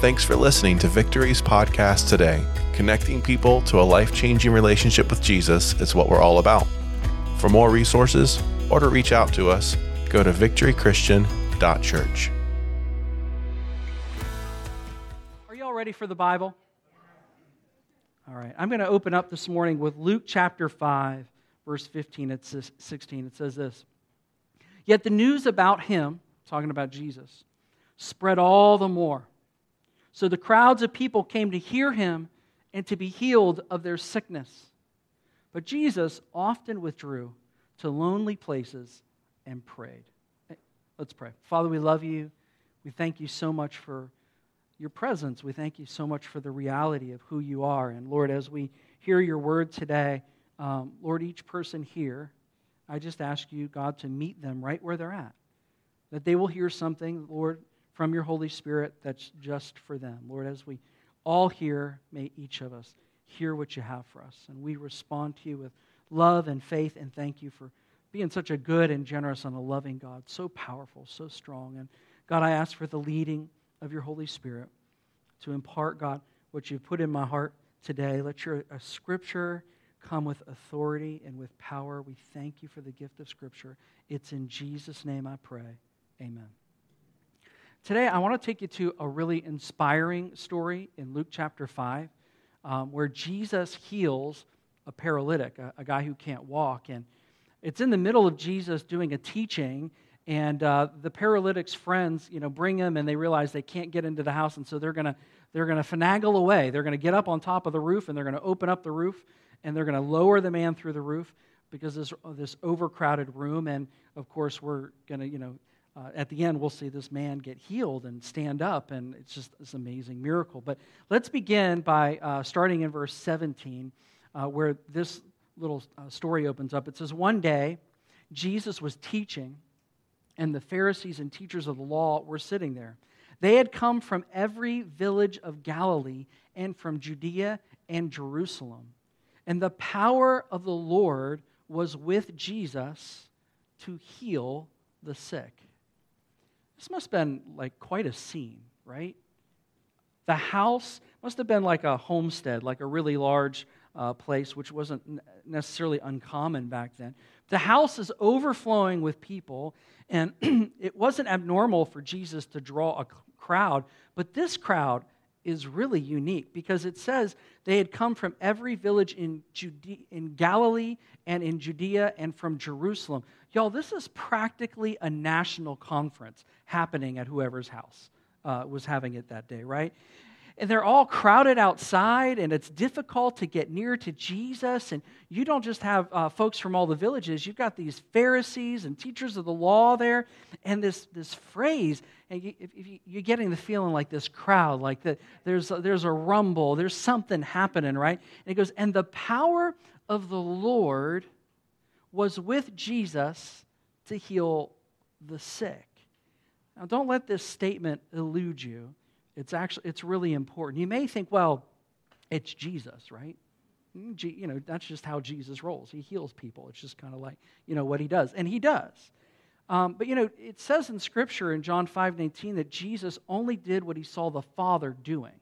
Thanks for listening to Victory's podcast today. Connecting people to a life changing relationship with Jesus is what we're all about. For more resources or to reach out to us, go to victorychristian.church. Are you all ready for the Bible? All right. I'm going to open up this morning with Luke chapter 5, verse 15 and 16. It says this Yet the news about him, talking about Jesus, spread all the more. So the crowds of people came to hear him and to be healed of their sickness. But Jesus often withdrew to lonely places and prayed. Let's pray. Father, we love you. We thank you so much for your presence. We thank you so much for the reality of who you are. And Lord, as we hear your word today, um, Lord, each person here, I just ask you, God, to meet them right where they're at. That they will hear something, Lord, from your Holy Spirit that's just for them. Lord, as we all hear, may each of us hear what you have for us. And we respond to you with love and faith and thank you for being such a good and generous and a loving God, so powerful, so strong. And God, I ask for the leading of your Holy Spirit to impart, God, what you've put in my heart today. Let your scripture come with authority and with power. We thank you for the gift of scripture. It's in Jesus' name I pray. Amen. Today, I want to take you to a really inspiring story in Luke chapter 5 um, where Jesus heals a paralytic, a, a, guy who can't walk. And it's in the middle of Jesus doing a teaching, and uh, the paralytic's friends, you know, bring him, and they realize they can't get into the house, and so they're going to they're going to finagle away. They're going to get up on top of the roof, and they're going to open up the roof, and they're going to lower the man through the roof because this this overcrowded room, and of course we're going to you know. Uh, at the end, we'll see this man get healed and stand up, and it's just this amazing miracle. But let's begin by uh, starting in verse 17, uh, where this little uh, story opens up. It says, One day, Jesus was teaching and the Pharisees and teachers of the law were sitting there. They had come from every village of Galilee and from Judea and Jerusalem. And the power of the Lord was with Jesus to heal the sick. This must have been like quite a scene, right? The house must have been like a homestead, like a really large uh, place, which wasn't necessarily uncommon back then. The house is overflowing with people, and it wasn't abnormal for Jesus to draw a crowd, but this crowd is really unique because it says they had come from every village in, Judea, in Galilee and in Judea and from Jerusalem. Y'all, this is practically a national conference happening at whoever's house uh, was having it that day, right? and they're all crowded outside, and it's difficult to get near to Jesus. And you don't just have uh, folks from all the villages, you've got these Pharisees and teachers of the law there. And this, this phrase, and you, you're getting the feeling like this crowd, like that there's, a, there's a rumble, there's something happening, right? And it goes, and the power of the Lord was with Jesus to heal the sick. Now, don't let this statement elude you it's actually it's really important. You may think, well, it's Jesus, right? Mm, you know, that's just how Jesus rolls. He heals people. It's just kind of like, you know, what he does. And he does. Um, but, you know, it says in Scripture in John 5 18 that Jesus only did what he saw the Father doing.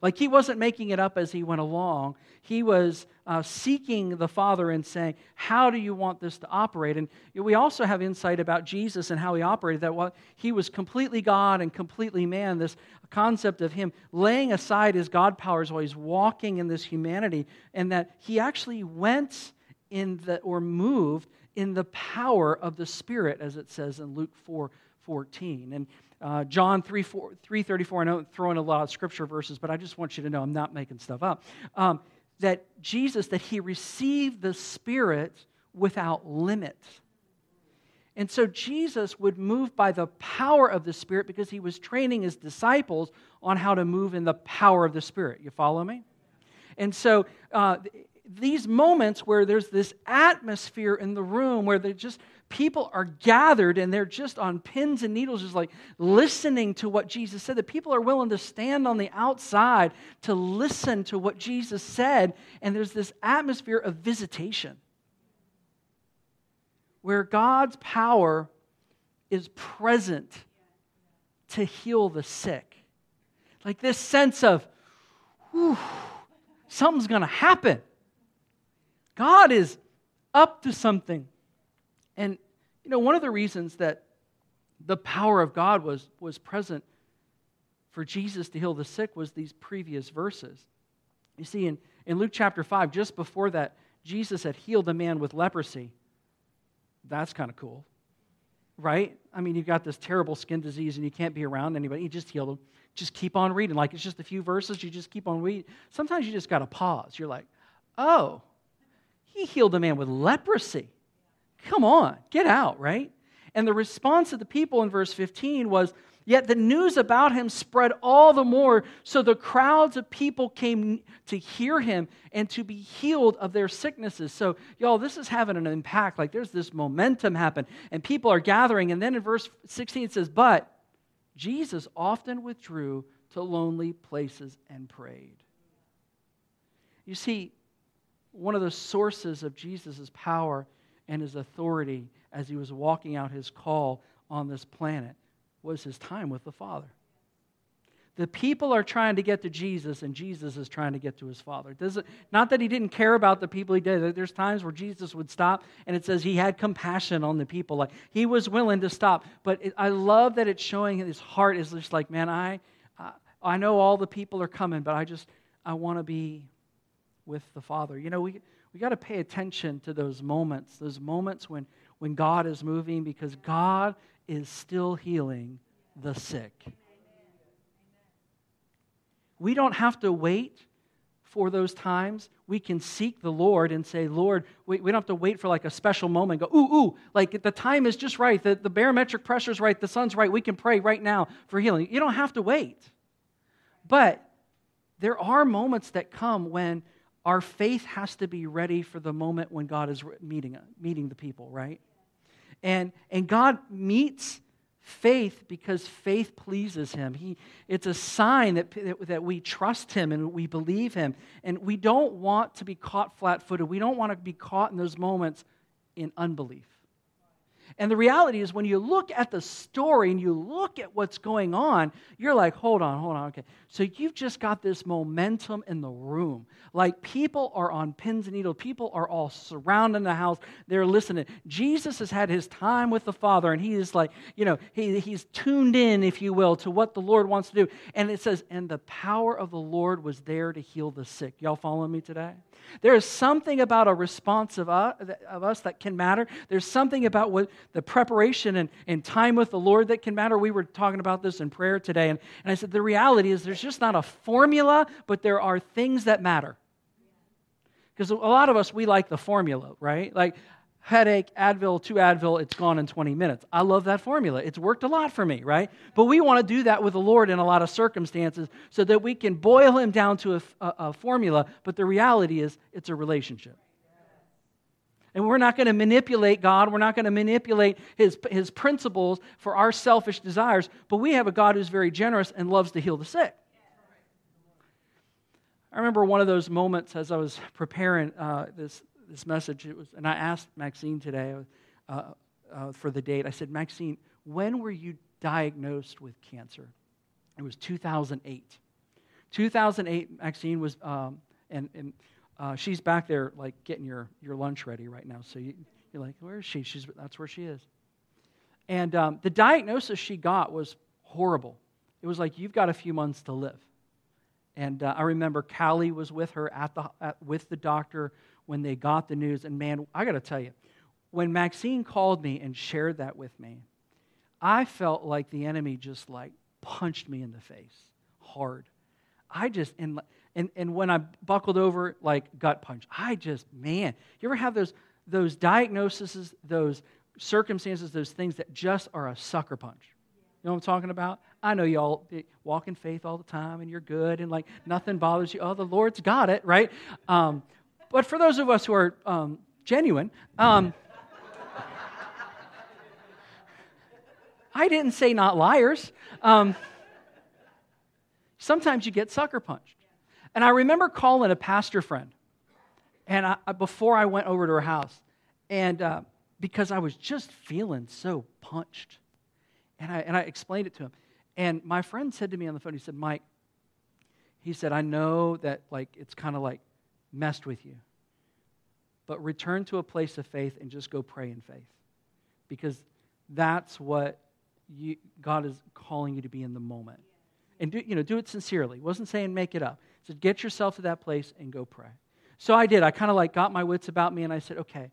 Like he wasn't making it up as he went along. He was uh, seeking the Father and saying, How do you want this to operate? And we also have insight about Jesus and how he operated that while he was completely God and completely man, this concept of him laying aside his God powers while he's walking in this humanity, and that he actually went in the, or moved in the power of the Spirit, as it says in Luke 4 14. And uh, John 3, 4, 334, I know I'm throwing a lot of scripture verses, but I just want you to know I'm not making stuff up. Um, that Jesus, that he received the Spirit without limit. And so Jesus would move by the power of the Spirit because he was training his disciples on how to move in the power of the Spirit. You follow me? And so uh, these moments where there's this atmosphere in the room where they just people are gathered and they're just on pins and needles, just like listening to what Jesus said. That people are willing to stand on the outside to listen to what Jesus said. And there's this atmosphere of visitation where God's power is present to heal the sick. Like this sense of, whew, something's going to happen. God is up to something. And, you know, one of the reasons that the power of God was, was present for Jesus to heal the sick was these previous verses. You see, in, in Luke chapter 5, just before that, Jesus had healed a man with leprosy. That's kind of cool, right? I mean, you've got this terrible skin disease and you can't be around anybody. He just healed him. Just keep on reading. Like it's just a few verses, you just keep on reading. Sometimes you just got to pause. You're like, oh, he healed a man with leprosy. Come on, get out, right? And the response of the people in verse 15 was, Yet the news about him spread all the more, so the crowds of people came to hear him and to be healed of their sicknesses. So, y'all, this is having an impact. Like there's this momentum happen, and people are gathering. And then in verse 16 it says, But Jesus often withdrew to lonely places and prayed. You see, one of the sources of Jesus' power and his authority as he was walking out his call on this planet was his time with the Father. The people are trying to get to Jesus, and Jesus is trying to get to his Father. Does it, not that he didn't care about the people he did. There's times where Jesus would stop, and it says he had compassion on the people. Like he was willing to stop. But it, I love that it's showing his heart is just like, man, I, I, I know all the people are coming, but I just I want to be with the Father. You know, we we got to pay attention to those moments, those moments when when God is moving, because God is still healing the sick. We don't have to wait for those times. We can seek the Lord and say, Lord, we, we don't have to wait for like a special moment. Go, ooh, ooh, like the time is just right. The, the barometric pressure is right. The sun's right. We can pray right now for healing. You don't have to wait. But there are moments that come when our faith has to be ready for the moment when God is meeting, meeting the people, right? And, and God meets faith because faith pleases him. He, it's a sign that, that we trust him and we believe him. And we don't want to be caught flat footed. We don't want to be caught in those moments in unbelief. And the reality is, when you look at the story and you look at what's going on, you're like, hold on, hold on, okay. So you've just got this momentum in the room. Like people are on pins and needles, people are all surrounding the house, they're listening. Jesus has had his time with the Father, and he is like, you know, he, he's tuned in, if you will, to what the Lord wants to do. And it says, and the power of the Lord was there to heal the sick. Y'all following me today? There is something about a response of uh, us, of us that can matter. There's something about what the preparation and, and time with the Lord that can matter. We were talking about this in prayer today, and, and I said the reality is there's just not a formula, but there are things that matter. Because a lot of us, we like the formula, right? Like, headache, Advil, two Advil, it's gone in 20 minutes. I love that formula. It's worked a lot for me, right? But we want to do that with the Lord in a lot of circumstances so that we can boil him down to a, a, a formula. But the reality is, it's a relationship. And we're not going to manipulate God. We're not going to manipulate his, his principles for our selfish desires. But we have a God who's very generous and loves to heal the sick. I remember one of those moments as I was preparing uh, this, this message, it was, and I asked Maxine today uh, uh, for the date. I said, Maxine, when were you diagnosed with cancer? It was 2008. 2008, Maxine was, um, and, and uh, she's back there like getting your, your lunch ready right now. So you, are like, where is she? She's, that's where she is. And um, the diagnosis she got was horrible. It was like, you've got a few months to live. And uh, I remember Callie was with her at the, at, with the doctor when they got the news. And man, I got to tell you, when Maxine called me and shared that with me, I felt like the enemy just like punched me in the face hard. I just, and, and, and when I buckled over, like gut punch, I just, man, you ever have those, those diagnoses, those circumstances, those things that just are a sucker punch? You know what I'm talking about? I know y'all walk in faith all the time and you're good and like nothing bothers you. Oh, the Lord's got it, right? Um, but for those of us who are um, genuine, um, I didn't say not liars. Um, sometimes you get sucker punched. And I remember calling a pastor friend, and I, before I went over to her house, and uh, because I was just feeling so punched, and I, and I explained it to him. And my friend said to me on the phone, he said, Mike, he said, I know that like it's kind of like messed with you. But return to a place of faith and just go pray in faith. Because that's what you, God is calling you to be in the moment. And do, you know, do it sincerely. Wasn't saying make it up. He said, get yourself to that place and go pray. So I did. I kind of like got my wits about me and I said, okay,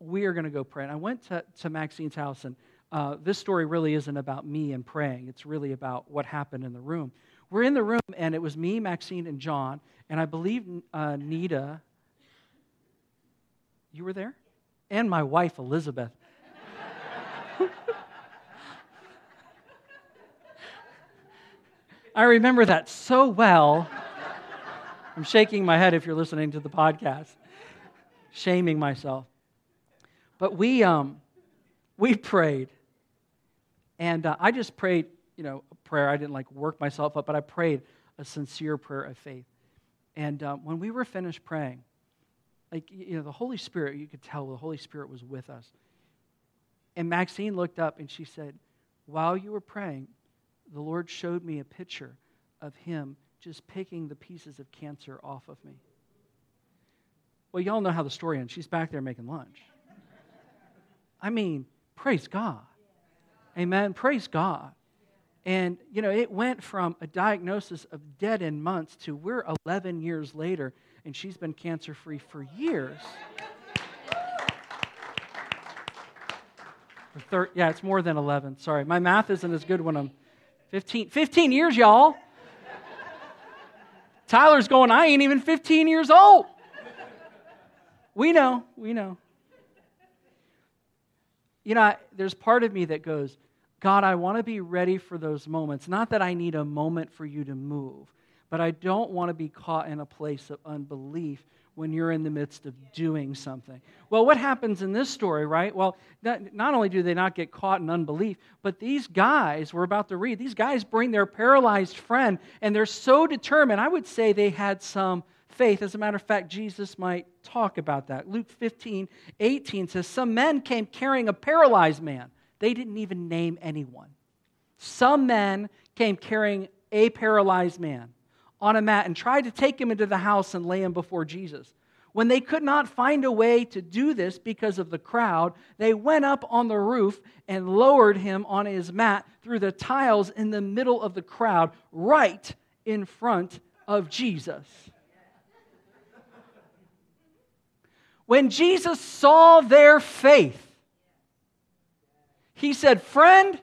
we are going to go pray. And I went to, to Maxine's house and uh, this story really isn't about me and praying. It's really about what happened in the room. We're in the room, and it was me, Maxine, and John, and I believe uh, Nita. You were there? And my wife, Elizabeth. I remember that so well. I'm shaking my head if you're listening to the podcast, shaming myself. But we, um, we prayed. And uh, I just prayed, you know, a prayer. I didn't like work myself up, but I prayed a sincere prayer of faith. And uh, when we were finished praying, like, you know, the Holy Spirit, you could tell the Holy Spirit was with us. And Maxine looked up and she said, While you were praying, the Lord showed me a picture of Him just picking the pieces of cancer off of me. Well, y'all know how the story ends. She's back there making lunch. I mean, praise God. Amen. Praise God. And, you know, it went from a diagnosis of dead in months to we're 11 years later, and she's been cancer free for years. Thir- yeah, it's more than 11. Sorry. My math isn't as good when I'm 15. 15 years, y'all. Tyler's going, I ain't even 15 years old. We know, we know. You know, there's part of me that goes, God, I want to be ready for those moments. Not that I need a moment for you to move, but I don't want to be caught in a place of unbelief when you're in the midst of doing something. Well, what happens in this story, right? Well, not, not only do they not get caught in unbelief, but these guys, we're about to read, these guys bring their paralyzed friend, and they're so determined. I would say they had some faith. As a matter of fact, Jesus might talk about that. Luke 15, 18 says, Some men came carrying a paralyzed man. They didn't even name anyone. Some men came carrying a paralyzed man on a mat and tried to take him into the house and lay him before Jesus. When they could not find a way to do this because of the crowd, they went up on the roof and lowered him on his mat through the tiles in the middle of the crowd, right in front of Jesus. When Jesus saw their faith, he said, Friend,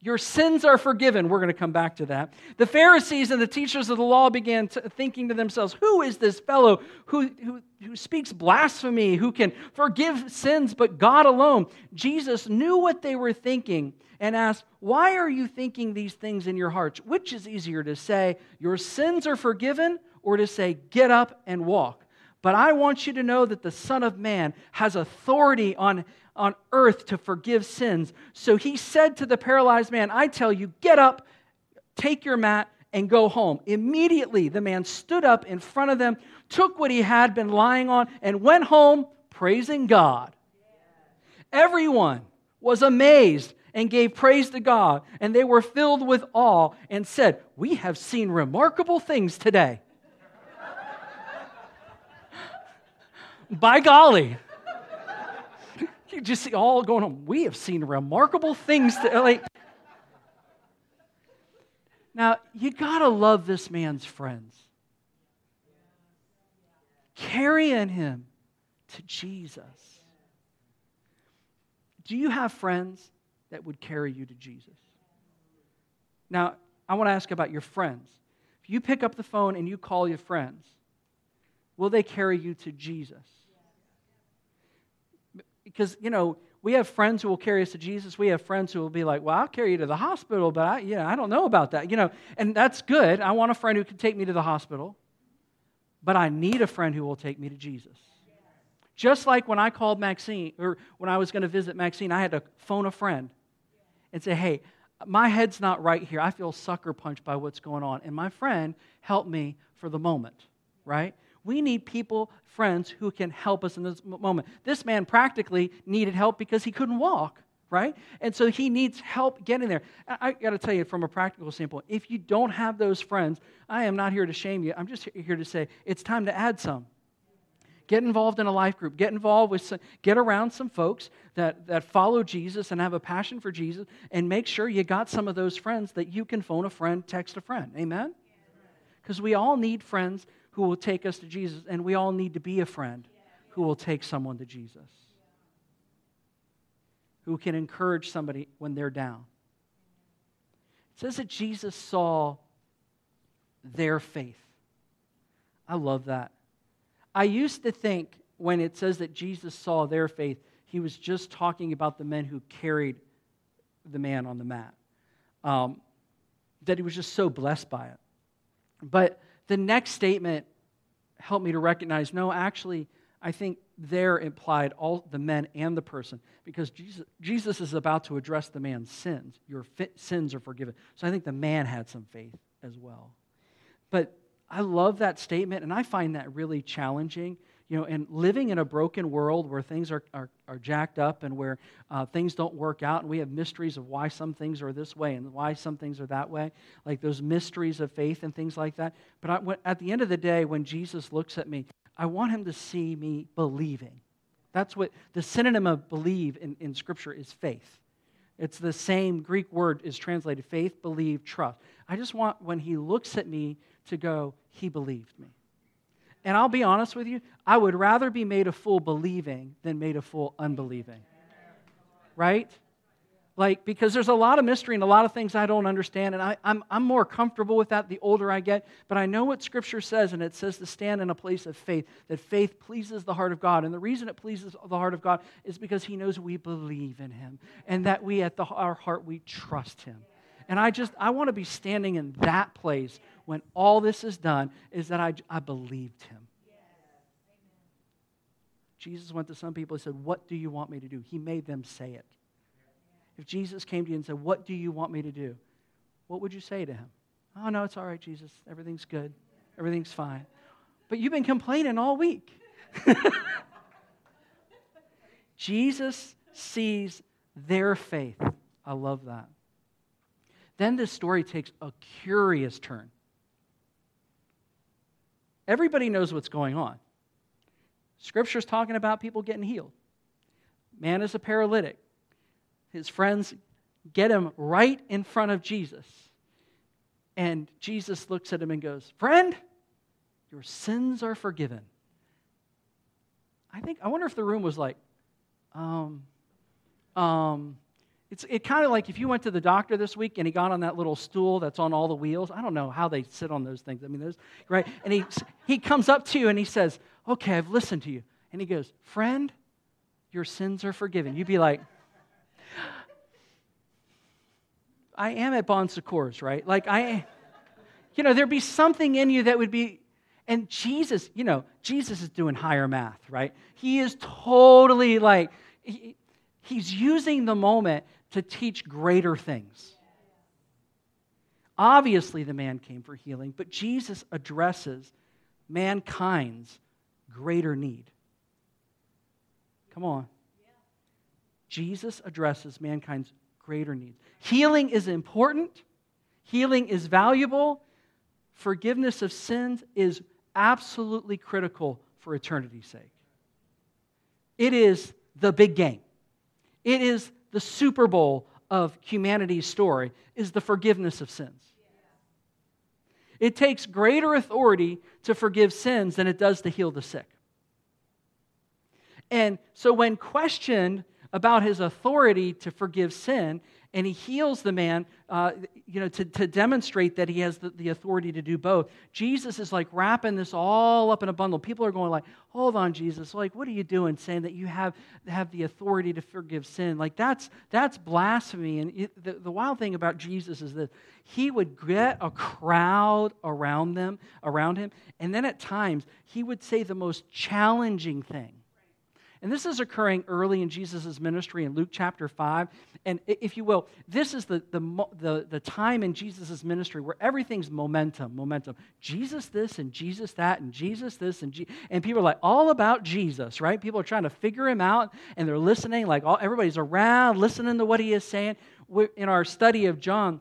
your sins are forgiven. We're going to come back to that. The Pharisees and the teachers of the law began to, thinking to themselves, Who is this fellow who, who, who speaks blasphemy, who can forgive sins but God alone? Jesus knew what they were thinking and asked, Why are you thinking these things in your hearts? Which is easier to say, Your sins are forgiven, or to say, Get up and walk? But I want you to know that the Son of Man has authority on, on earth to forgive sins. So he said to the paralyzed man, I tell you, get up, take your mat, and go home. Immediately, the man stood up in front of them, took what he had been lying on, and went home praising God. Everyone was amazed and gave praise to God, and they were filled with awe and said, We have seen remarkable things today. By golly. You just see all going on. We have seen remarkable things. To, like, now, you got to love this man's friends. Carrying him to Jesus. Do you have friends that would carry you to Jesus? Now, I want to ask about your friends. If you pick up the phone and you call your friends, will they carry you to Jesus? Because, you know, we have friends who will carry us to Jesus. We have friends who will be like, well, I'll carry you to the hospital, but I, yeah, I don't know about that. You know, and that's good. I want a friend who can take me to the hospital, but I need a friend who will take me to Jesus. Just like when I called Maxine, or when I was going to visit Maxine, I had to phone a friend and say, hey, my head's not right here. I feel sucker punched by what's going on. And my friend helped me for the moment, right? We need people, friends, who can help us in this moment. This man practically needed help because he couldn't walk, right? And so he needs help getting there. I, got to tell you, from a practical standpoint, if you don't have those friends, I am not here to shame you. I'm just here to say it's time to add some. Get involved in a life group. Get involved with, some, get around some folks that, that follow Jesus and have a passion for Jesus, and make sure you got some of those friends that you can phone a friend, text a friend. Amen? Because we all need friends who will take us to Jesus, and we all need to be a friend who will take someone to Jesus who can encourage somebody when they're down. It says that Jesus saw their faith. I love that. I used to think when it says that Jesus saw their faith, he was just talking about the men who carried the man on the mat. Um, that he was just so blessed by it. But the next statement helped me to recognize no, actually, I think there implied all the men and the person because Jesus, Jesus is about to address the man's sins. Your sins are forgiven. So I think the man had some faith as well. But I love that statement, and I find that really challenging. You know, and living in a broken world where things are, are, are jacked up and where uh, things don't work out, and we have mysteries of why some things are this way and why some things are that way, like those mysteries of faith and things like that. But I, at the end of the day, when Jesus looks at me, I want him to see me believing. That's what the synonym of believe in, in Scripture is faith. It's the same Greek word is translated faith, believe, trust. I just want when he looks at me to go, he believed me. And I'll be honest with you, I would rather be made a fool believing than made a fool unbelieving. Right? Like, because there's a lot of mystery and a lot of things I don't understand, and I, am I'm, I'm more comfortable with that the older I get. But I know what Scripture says, and it says to stand in a place of faith, that faith pleases the heart of God. And the reason it pleases the heart of God is because He knows we believe in Him, and that we, at the, our heart, we trust Him. And I just, I want to be standing in that place when all this is done, is that I, I believed Him. Jesus went to some people and said, What do you want me to do? He made them say it. If Jesus came to you and said, What do you want me to do? What would you say to him? Oh, no, it's all right, Jesus. Everything's good. Everything's fine. But you've been complaining all week. Jesus sees their faith. I love that. Then this story takes a curious turn. Everybody knows what's going on. Scripture's talking about people getting healed. Man is a paralytic his friends get him right in front of Jesus. And Jesus looks at him and goes, Friend, your sins are forgiven. I think, I wonder if the room was like, um, um, it's it kind of like if you went to the doctor this week and he got on that little stool that's on all the wheels. I don't know how they sit on those things. I mean, right. And he he comes up to you and he says, "Okay, I've listened to you." And he goes, "Friend, your sins are forgiven." You'd be like, I am at Bon Secours, right? Like, I, you know, there'd be something in you that would be, and Jesus, you know, Jesus is doing higher math, right? He is totally like, he, he's using the moment to teach greater things. Obviously, the man came for healing, but Jesus addresses mankind's greater need. Come on. Jesus addresses mankind's greater needs. Healing is important, healing is valuable. Forgiveness of sins is absolutely critical for eternity's sake. It is the big game. It is the Super Bowl of humanity's story is the forgiveness of sins. It takes greater authority to forgive sins than it does to heal the sick. And so when questioned about his authority to forgive sin, and he heals the man, uh, you know, to, to demonstrate that he has the, the authority to do both. Jesus is like wrapping this all up in a bundle. People are going like, "Hold on, Jesus! Like, what are you doing? Saying that you have have the authority to forgive sin? Like, that's that's blasphemy." And it, the, the wild thing about Jesus is that he would get a crowd around them, around him, and then at times he would say the most challenging thing And this is occurring early in Jesus' ministry in Luke chapter 5. And if you will, this is the, the, the, the time in Jesus' ministry where everything's momentum, momentum. Jesus this and Jesus that and Jesus this and and people are like all about Jesus, right? People are trying to figure him out and they're listening, like all, everybody's around listening to what he is saying. We're, in our study of John,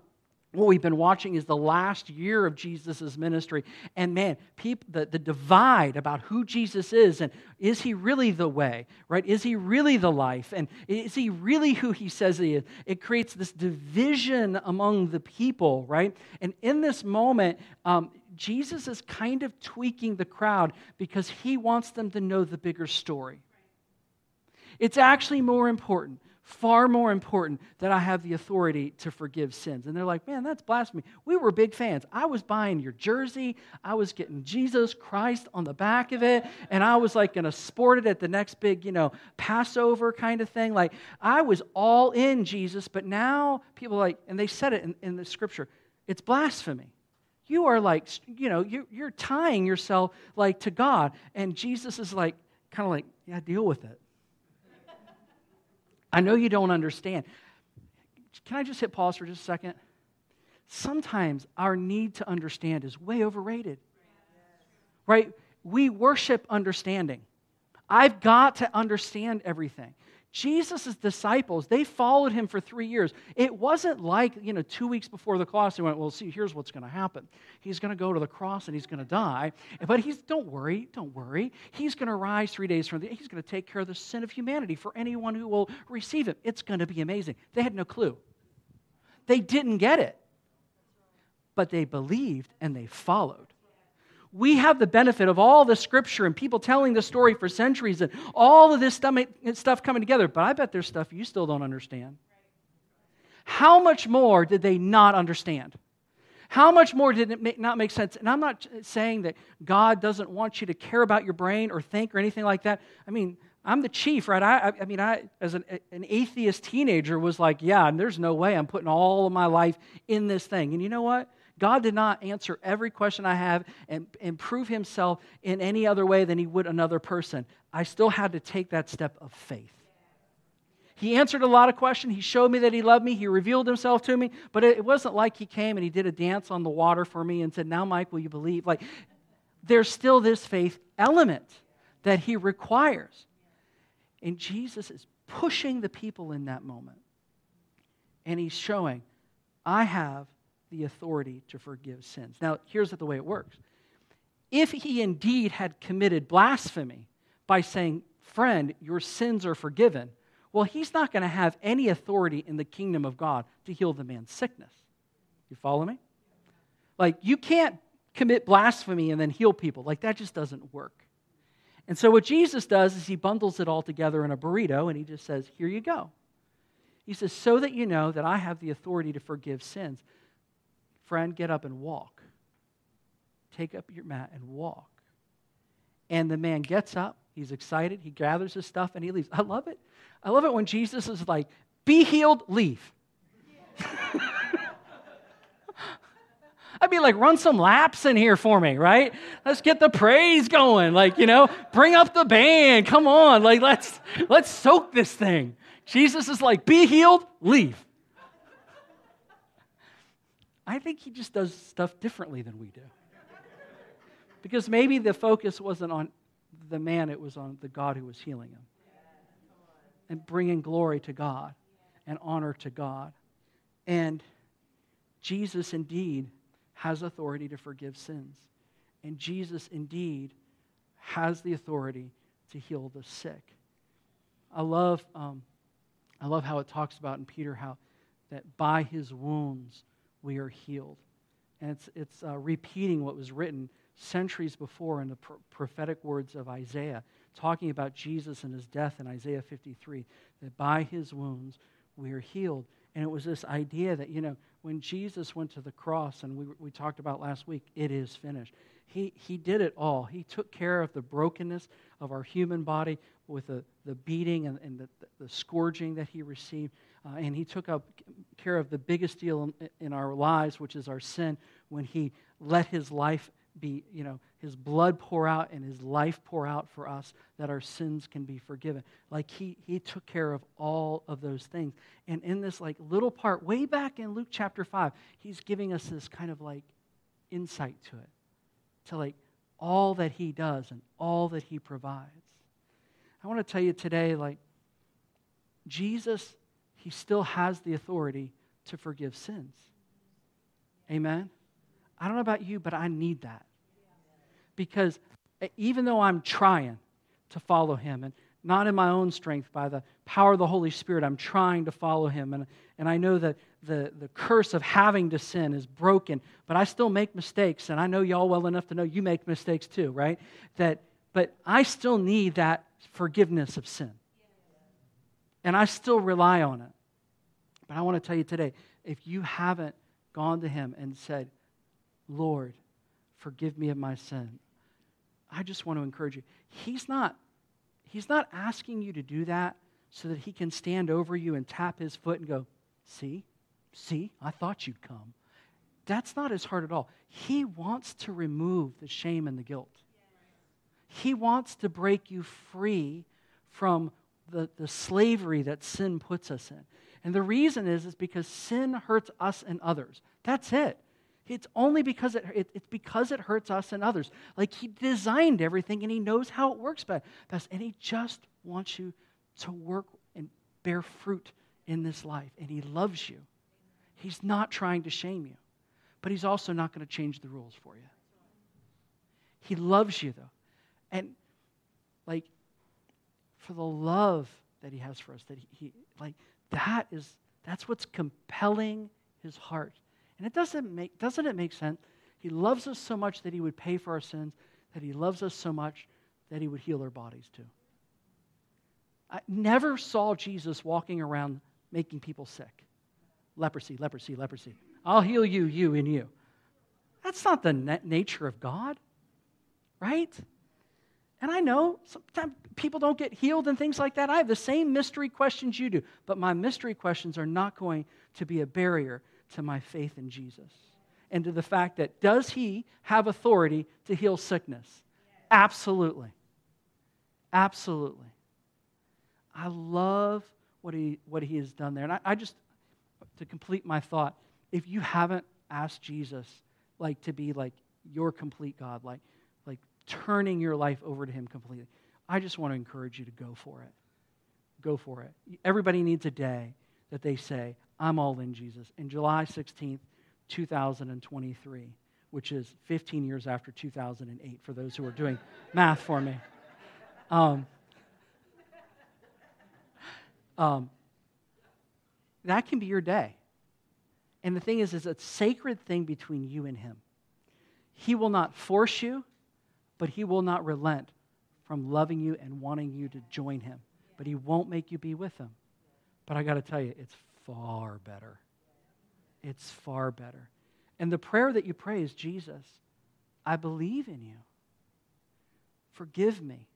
what we've been watching is the last year of Jesus' ministry. And man, people, the, the divide about who Jesus is and is he really the way, right? Is he really the life? And is he really who he says he is? It creates this division among the people, right? And in this moment, um, Jesus is kind of tweaking the crowd because he wants them to know the bigger story. It's actually more important far more important that I have the authority to forgive sins. And they're like, man, that's blasphemy. We were big fans. I was buying your jersey, I was getting Jesus Christ on the back of it, and I was like going to sport it at the next big, you know, Passover kind of thing. Like, I was all in Jesus, but now people like, and they said it in, in the scripture, it's blasphemy. You are like, you know, you're, you're tying yourself like to God. And Jesus is like, kind of like, yeah, deal with it. I know you don't understand. Can I just hit pause for just a second? Sometimes our need to understand is way overrated. Right? We worship understanding. I've got to understand everything. Jesus' disciples, they followed him for three years. It wasn't like, you know, two weeks before the cross, they went, well, see, here's what's going to happen. He's going to go to the cross and he's going to die. But he's, don't worry, don't worry. He's going to rise three days from the, he's going to take care of the sin of humanity for anyone who will receive him. It's going to be amazing. They had no clue. They didn't get it. But they believed and they followed we have the benefit of all the scripture and people telling the story for centuries and all of this stuff coming together. But I bet there's stuff you still don't understand. How much more did they not understand? How much more did it not make sense? And I'm not saying that God doesn't want you to care about your brain or think or anything like that. I mean, I'm the chief, right? I, I mean, I, as an, an atheist teenager, was like, yeah, and there's no way I'm putting all of my life in this thing. And you know what? God did not answer every question I have and, and prove himself in any other way than he would another person. I still had to take that step of faith. He answered a lot of questions. He showed me that he loved me. He revealed himself to me. But it wasn't like he came and he did a dance on the water for me and said, Now, Mike, will you believe? Like, there's still this faith element that he requires. And Jesus is pushing the people in that moment. And he's showing, I have the authority to forgive sins. Now, here's the way it works. If he indeed had committed blasphemy by saying, Friend, your sins are forgiven, well, he's not going to have any authority in the kingdom of God to heal the man's sickness. You follow me? Like, you can't commit blasphemy and then heal people. Like, that just doesn't work. And so, what Jesus does is he bundles it all together in a burrito and he just says, Here you go. He says, So that you know that I have the authority to forgive sins. Friend, get up and walk. Take up your mat and walk. And the man gets up. He's excited. He gathers his stuff and he leaves. I love it. I love it when Jesus is like, be healed, leave. I'd be like, run some laps in here for me, right? Let's get the praise going. Like, you know, bring up the band. Come on. Like, let's let's soak this thing. Jesus is like, be healed, leave. I think he just does stuff differently than we do. Because maybe the focus wasn't on the man, it was on the God who was healing him. And bringing glory to God and honor to God. And Jesus indeed has authority to forgive sins. And Jesus indeed has the authority to heal the sick. I love, um, I love how it talks about in Peter how that by his wounds we are healed. And it's, it's uh, repeating what was written centuries before in the pr- prophetic words of Isaiah, talking about Jesus and his death in Isaiah 53, that by his wounds we are healed. And it was this idea that, you know, when Jesus went to the cross, and we, we talked about last week, it is finished. He, he did it all. He took care of the brokenness of our human body with the, the beating and, and the, the scourging that he received. Uh, and he took up care of the biggest deal in, in our lives, which is our sin, when he let his life be, you know, his blood pour out and his life pour out for us that our sins can be forgiven. Like he, he took care of all of those things. And in this like little part, way back in Luke chapter 5, he's giving us this kind of like insight to it, to like all that he does and all that he provides. I want to tell you today, like, Jesus, he still has the authority to forgive sins. Amen? I don't know about you, but I need that. Because eh, even though I'm trying to follow him, and not in my own strength, by the power of the Holy Spirit, I'm trying to follow him. And, and I know that the, the curse of having to sin is broken, but I still make mistakes. And I know y'all well enough to know you make mistakes too, right? That, but I still need that forgiveness of sin. And I still rely on it. But I want to tell you today if you haven't gone to him and said, Lord, forgive me of my sin. I just want to encourage you. He's not, he's not asking you to do that so that he can stand over you and tap his foot and go, See, see, I thought you'd come. That's not his heart at all. He wants to remove the shame and the guilt. He wants to break you free from the, the slavery that sin puts us in. And the reason is, is because sin hurts us and others. That's it. It's only because it, it, it's because it hurts us and others. Like he designed everything and he knows how it works best. And he just wants you to work and bear fruit in this life. And he loves you. He's not trying to shame you, but he's also not going to change the rules for you. He loves you though. And like for the love that he has for us, that he, he like that is that's what's compelling his heart and it doesn't make, doesn't it make sense? He loves us so much that he would pay for our sins, that he loves us so much that he would heal our bodies too. I never saw Jesus walking around making people sick. Leprosy, leprosy, leprosy. I'll heal you, you, and you. That's not the nature of God, right? And I know sometimes people don't get healed and things like that. I have the same mystery questions you do, but my mystery questions are not going to be a barrier to my faith in Jesus and to the fact that does he have authority to heal sickness? Absolutely. Absolutely. I love what he, what he has done there. And I, I just, to complete my thought, if you haven't asked Jesus like to be like your complete God, like, like turning your life over to him completely, I just want to encourage you to go for it. Go for it. Everybody needs a day that they say, I'm all in Jesus. And July 16th, 2023, which is 15 years after 2008, for those who are doing math for me. Um, um, that can be your day. And the thing is, it's a sacred thing between you and Him. He will not force you, but He will not relent from loving you and wanting you to join Him. But He won't make you be with Him. But I got to tell you, it's far better. It's far better. And the prayer that you pray is Jesus, I believe in you. Forgive me.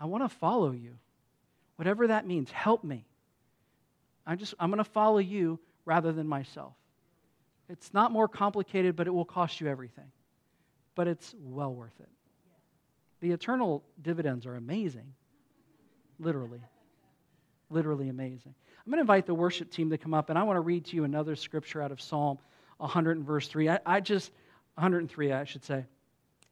I want to follow you. Whatever that means, help me. I just I'm going to follow you rather than myself. It's not more complicated, but it will cost you everything. But it's well worth it. The eternal dividends are amazing, literally literally amazing. I'm going to invite the worship team to come up, and I want to read to you another scripture out of Psalm 100 and verse 3. I, I just, 103, I should say.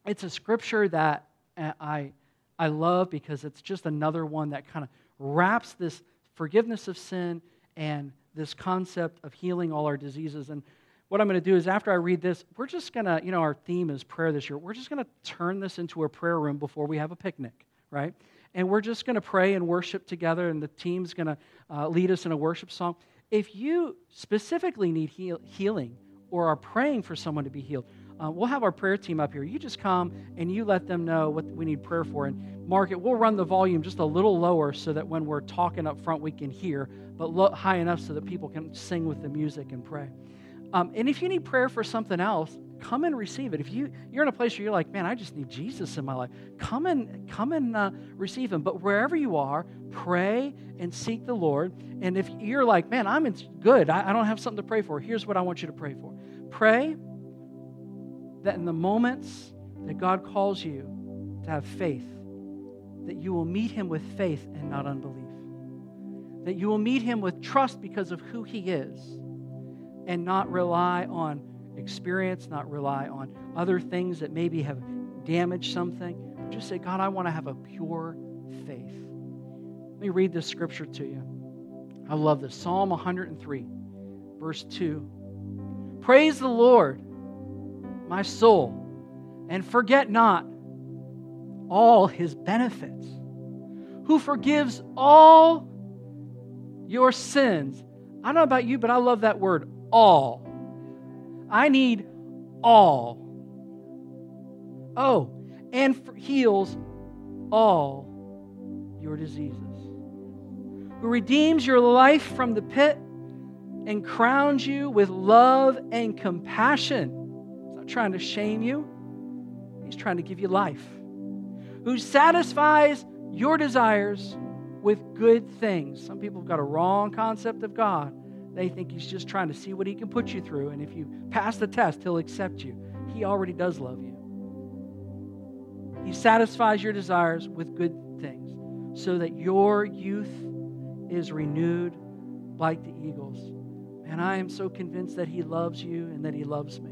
It's a scripture that I, I love because it's just another one that kind of wraps this forgiveness of sin and this concept of healing all our diseases. And what I'm going to do is after I read this, we're just going to, you know, our theme is prayer this year. We're just going to turn this into a prayer room before we have a picnic, right? And we're just going to pray and worship together, and the team's going to uh, lead us in a worship song. If you specifically need heal- healing or are praying for someone to be healed, uh, we'll have our prayer team up here. You just come and you let them know what we need prayer for. And mark it, we'll run the volume just a little lower so that when we're talking up front, we can hear, but lo- high enough so that people can sing with the music and pray. Um, and if you need prayer for something else, come and receive it. If you, you're in a place where you're like, man, I just need Jesus in my life, come and, come and uh, receive him. But wherever you are, pray and seek the Lord. And if you're like, man, I'm in, good, I, I don't have something to pray for, here's what I want you to pray for. Pray that in the moments that God calls you to have faith, that you will meet him with faith and not unbelief. That you will meet him with trust because of who he is and not rely on experience, not rely on other things that maybe have damaged something. Just say, God, I want to have a pure faith. Let me read this scripture to you. I love this Psalm 103, verse 2. Praise the Lord, my soul, and forget not all his benefits, who forgives all your sins. I don't know about you, but I love that word, all. I need all. Oh, and heals all your diseases. Who redeems your life from the pit and crowns you with love and compassion. He's not trying to shame you, He's trying to give you life. Who satisfies your desires with good things. Some people have got a wrong concept of God. They think He's just trying to see what He can put you through, and if you pass the test, He'll accept you. He already does love you. He satisfies your desires with good things so that your youth is renewed like the eagles. And I am so convinced that He loves you and that He loves me.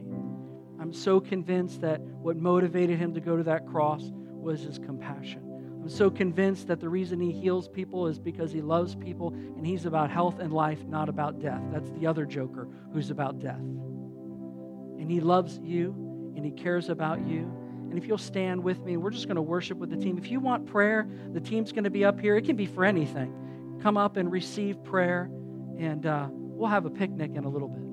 I'm so convinced that what motivated Him to go to that cross was His compassion. So convinced that the reason He heals people is because He loves people and He's about health and life, not about death. That's the other joker who's about death. And He loves you and He cares about you. And if you'll stand with me, we're just going to worship with the team. If you want prayer, the team's going to be up here. It can be for anything come up and receive prayer, and uh, we'll have a picnic in a little bit.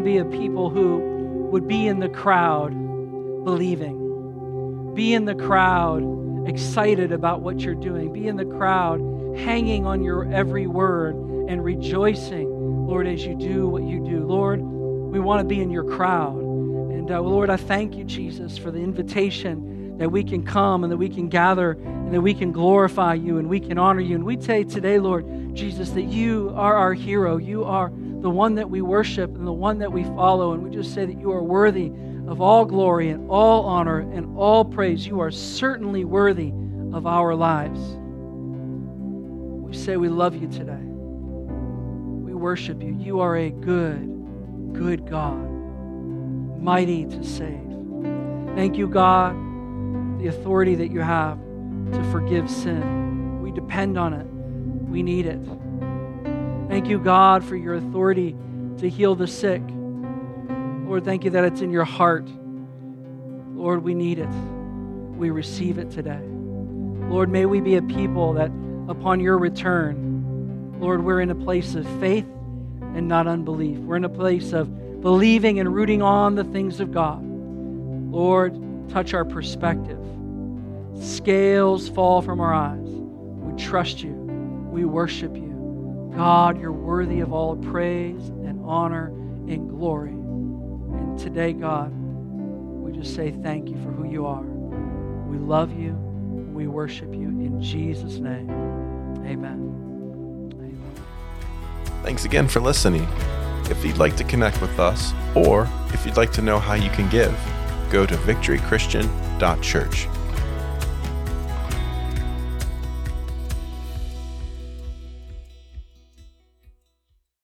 To be a people who would be in the crowd believing, be in the crowd excited about what you're doing, be in the crowd hanging on your every word and rejoicing, Lord, as you do what you do. Lord, we want to be in your crowd. And uh, Lord, I thank you, Jesus, for the invitation that we can come and that we can gather and that we can glorify you and we can honor you. And we say today, Lord Jesus, that you are our hero. You are the one that we worship and the one that we follow. And we just say that you are worthy of all glory and all honor and all praise. You are certainly worthy of our lives. We say we love you today. We worship you. You are a good, good God, mighty to save. Thank you, God, the authority that you have to forgive sin. We depend on it, we need it. Thank you, God, for your authority to heal the sick. Lord, thank you that it's in your heart. Lord, we need it. We receive it today. Lord, may we be a people that upon your return, Lord, we're in a place of faith and not unbelief. We're in a place of believing and rooting on the things of God. Lord, touch our perspective. Scales fall from our eyes. We trust you. We worship you. God, you're worthy of all praise and honor and glory. And today, God, we just say thank you for who you are. We love you. We worship you in Jesus' name. Amen. Amen. Thanks again for listening. If you'd like to connect with us, or if you'd like to know how you can give, go to victorychristian.church.